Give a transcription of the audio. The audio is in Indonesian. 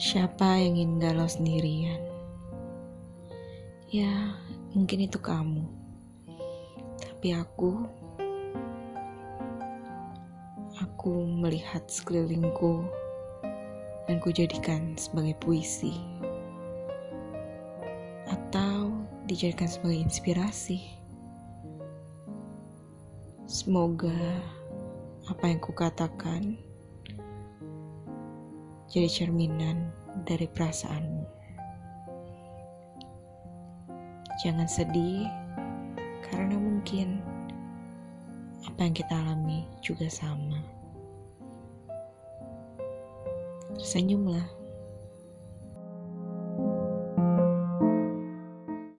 Siapa yang ingin galau sendirian? Ya, mungkin itu kamu. Tapi aku, aku melihat sekelilingku dan kujadikan sebagai puisi. Atau dijadikan sebagai inspirasi. Semoga apa yang kukatakan jadi cerminan dari perasaanmu. Jangan sedih, karena mungkin apa yang kita alami juga sama. Senyumlah.